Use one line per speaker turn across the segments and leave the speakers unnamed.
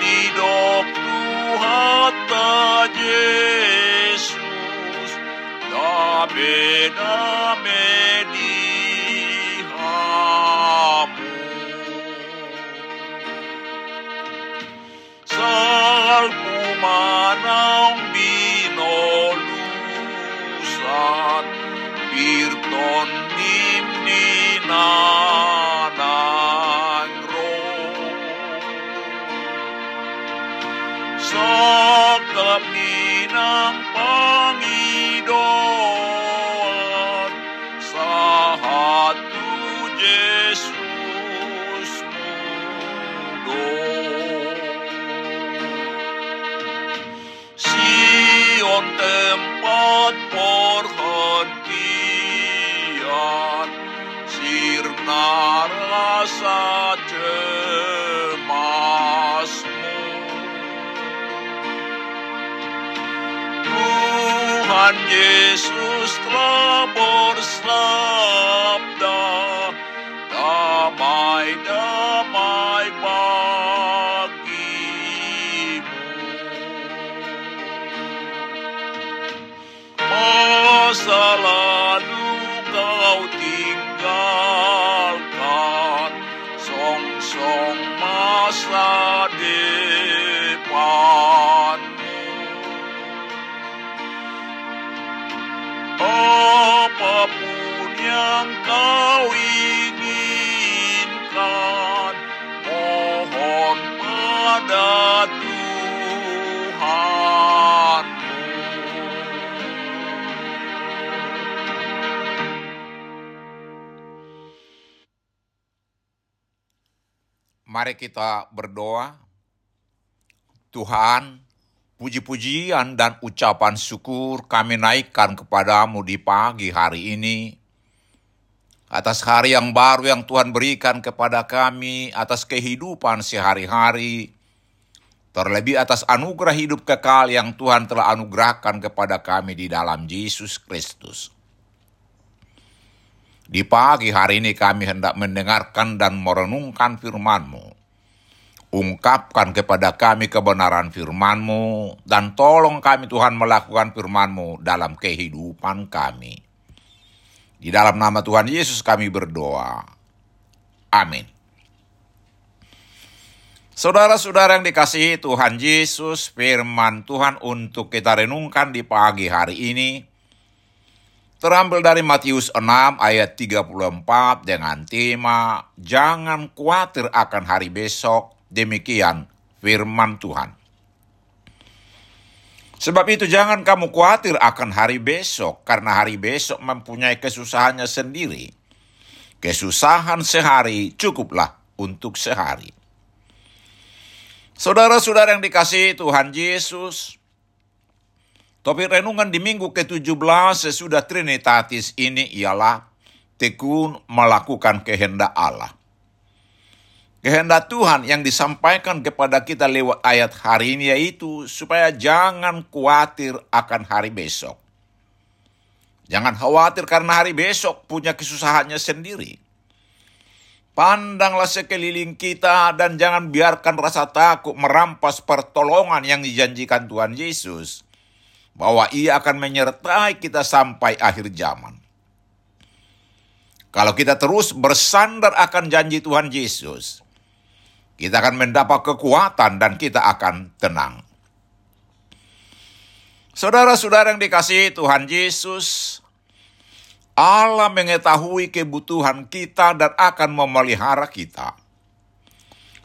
Didok Tuhata Yesus, dame dame dihamu. Salku manang Panginoon, Sahatu Yesus mudo. Sion tempat Tuhan Yesus telah bersabda, damai damai bagimu. Masa Apa pun yang kau inginkan, mohon pada Tuhanmu.
Mari kita berdoa. Tuhan, puji-pujian dan ucapan syukur kami naikkan kepadamu di pagi hari ini. Atas hari yang baru yang Tuhan berikan kepada kami, atas kehidupan sehari-hari, terlebih atas anugerah hidup kekal yang Tuhan telah anugerahkan kepada kami di dalam Yesus Kristus. Di pagi hari ini kami hendak mendengarkan dan merenungkan firman-Mu. Ungkapkan kepada kami kebenaran firman-Mu, dan tolong kami Tuhan melakukan firman-Mu dalam kehidupan kami. Di dalam nama Tuhan Yesus kami berdoa. Amin. Saudara-saudara yang dikasihi Tuhan Yesus, firman Tuhan untuk kita renungkan di pagi hari ini terambil dari Matius 6 ayat 34 dengan tema Jangan khawatir akan hari besok, demikian firman Tuhan. Sebab itu jangan kamu khawatir akan hari besok, karena hari besok mempunyai kesusahannya sendiri. Kesusahan sehari cukuplah untuk sehari. Saudara-saudara yang dikasihi Tuhan Yesus, topik renungan di minggu ke-17 sesudah Trinitatis ini ialah tekun melakukan kehendak Allah. Kehendak Tuhan yang disampaikan kepada kita lewat ayat hari ini yaitu supaya jangan khawatir akan hari besok. Jangan khawatir karena hari besok punya kesusahannya sendiri. Pandanglah sekeliling kita dan jangan biarkan rasa takut merampas pertolongan yang dijanjikan Tuhan Yesus. Bahwa ia akan menyertai kita sampai akhir zaman. Kalau kita terus bersandar akan janji Tuhan Yesus, kita akan mendapat kekuatan dan kita akan tenang. Saudara-saudara yang dikasihi Tuhan Yesus, Allah mengetahui kebutuhan kita dan akan memelihara kita.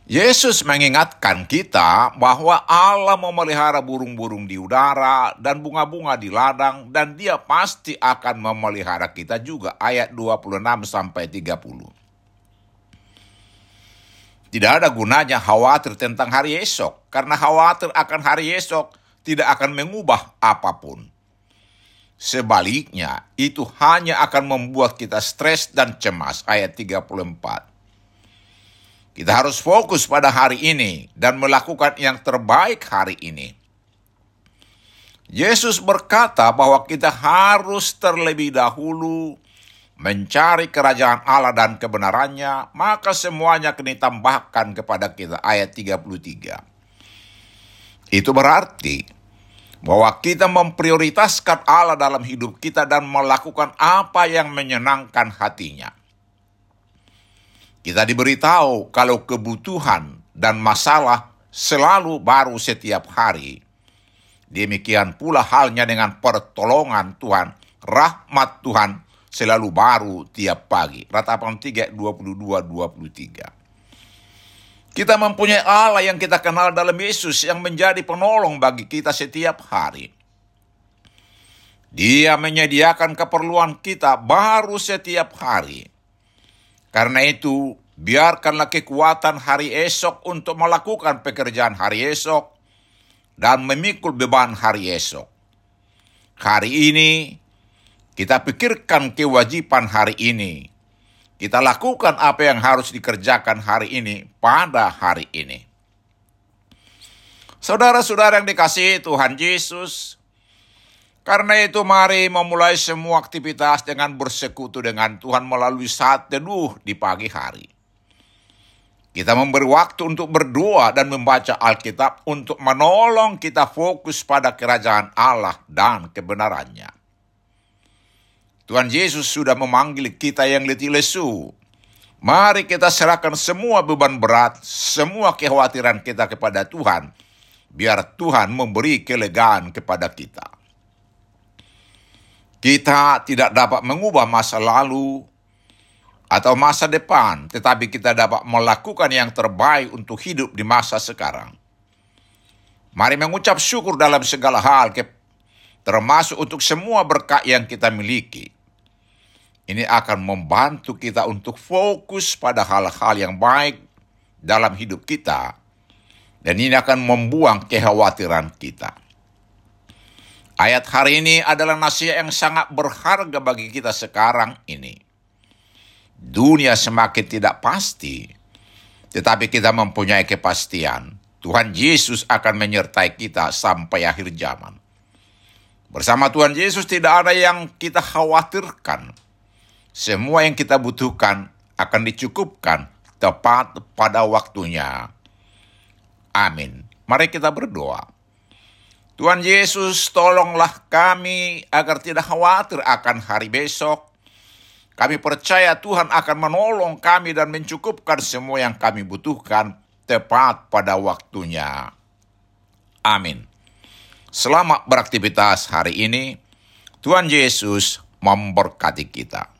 Yesus mengingatkan kita bahwa Allah memelihara burung-burung di udara dan bunga-bunga di ladang dan dia pasti akan memelihara kita juga ayat 26 sampai 30. Tidak ada gunanya khawatir tentang hari esok karena khawatir akan hari esok tidak akan mengubah apa pun. Sebaliknya, itu hanya akan membuat kita stres dan cemas ayat 34. Kita harus fokus pada hari ini dan melakukan yang terbaik hari ini. Yesus berkata bahwa kita harus terlebih dahulu mencari kerajaan Allah dan kebenarannya, maka semuanya akan ditambahkan kepada kita. Ayat 33. Itu berarti bahwa kita memprioritaskan Allah dalam hidup kita dan melakukan apa yang menyenangkan hatinya. Kita diberitahu kalau kebutuhan dan masalah selalu baru setiap hari. Demikian pula halnya dengan pertolongan Tuhan, rahmat Tuhan selalu baru tiap pagi. Ratapan 3, 22, 23. Kita mempunyai Allah yang kita kenal dalam Yesus yang menjadi penolong bagi kita setiap hari. Dia menyediakan keperluan kita baru setiap hari. Karena itu, biarkanlah kekuatan hari esok untuk melakukan pekerjaan hari esok dan memikul beban hari esok. Hari ini, kita pikirkan kewajiban hari ini. Kita lakukan apa yang harus dikerjakan hari ini pada hari ini. Saudara-saudara yang dikasihi Tuhan Yesus, karena itu mari memulai semua aktivitas dengan bersekutu dengan Tuhan melalui saat teduh di pagi hari. Kita memberi waktu untuk berdoa dan membaca Alkitab untuk menolong kita fokus pada kerajaan Allah dan kebenarannya. Tuhan Yesus sudah memanggil kita yang letih lesu. Mari kita serahkan semua beban berat, semua kekhawatiran kita kepada Tuhan, biar Tuhan memberi kelegaan kepada kita. Kita tidak dapat mengubah masa lalu atau masa depan, tetapi kita dapat melakukan yang terbaik untuk hidup di masa sekarang. Mari mengucap syukur dalam segala hal, termasuk untuk semua berkat yang kita miliki. Ini akan membantu kita untuk fokus pada hal-hal yang baik dalam hidup kita, dan ini akan membuang kekhawatiran kita. Ayat hari ini adalah nasihat yang sangat berharga bagi kita sekarang ini. Dunia semakin tidak pasti, tetapi kita mempunyai kepastian. Tuhan Yesus akan menyertai kita sampai akhir zaman. Bersama Tuhan Yesus tidak ada yang kita khawatirkan. Semua yang kita butuhkan akan dicukupkan tepat pada waktunya. Amin. Mari kita berdoa. Tuhan Yesus, tolonglah kami agar tidak khawatir akan hari besok. Kami percaya Tuhan akan menolong kami dan mencukupkan semua yang kami butuhkan tepat pada waktunya. Amin. Selamat beraktivitas hari ini. Tuhan Yesus memberkati kita.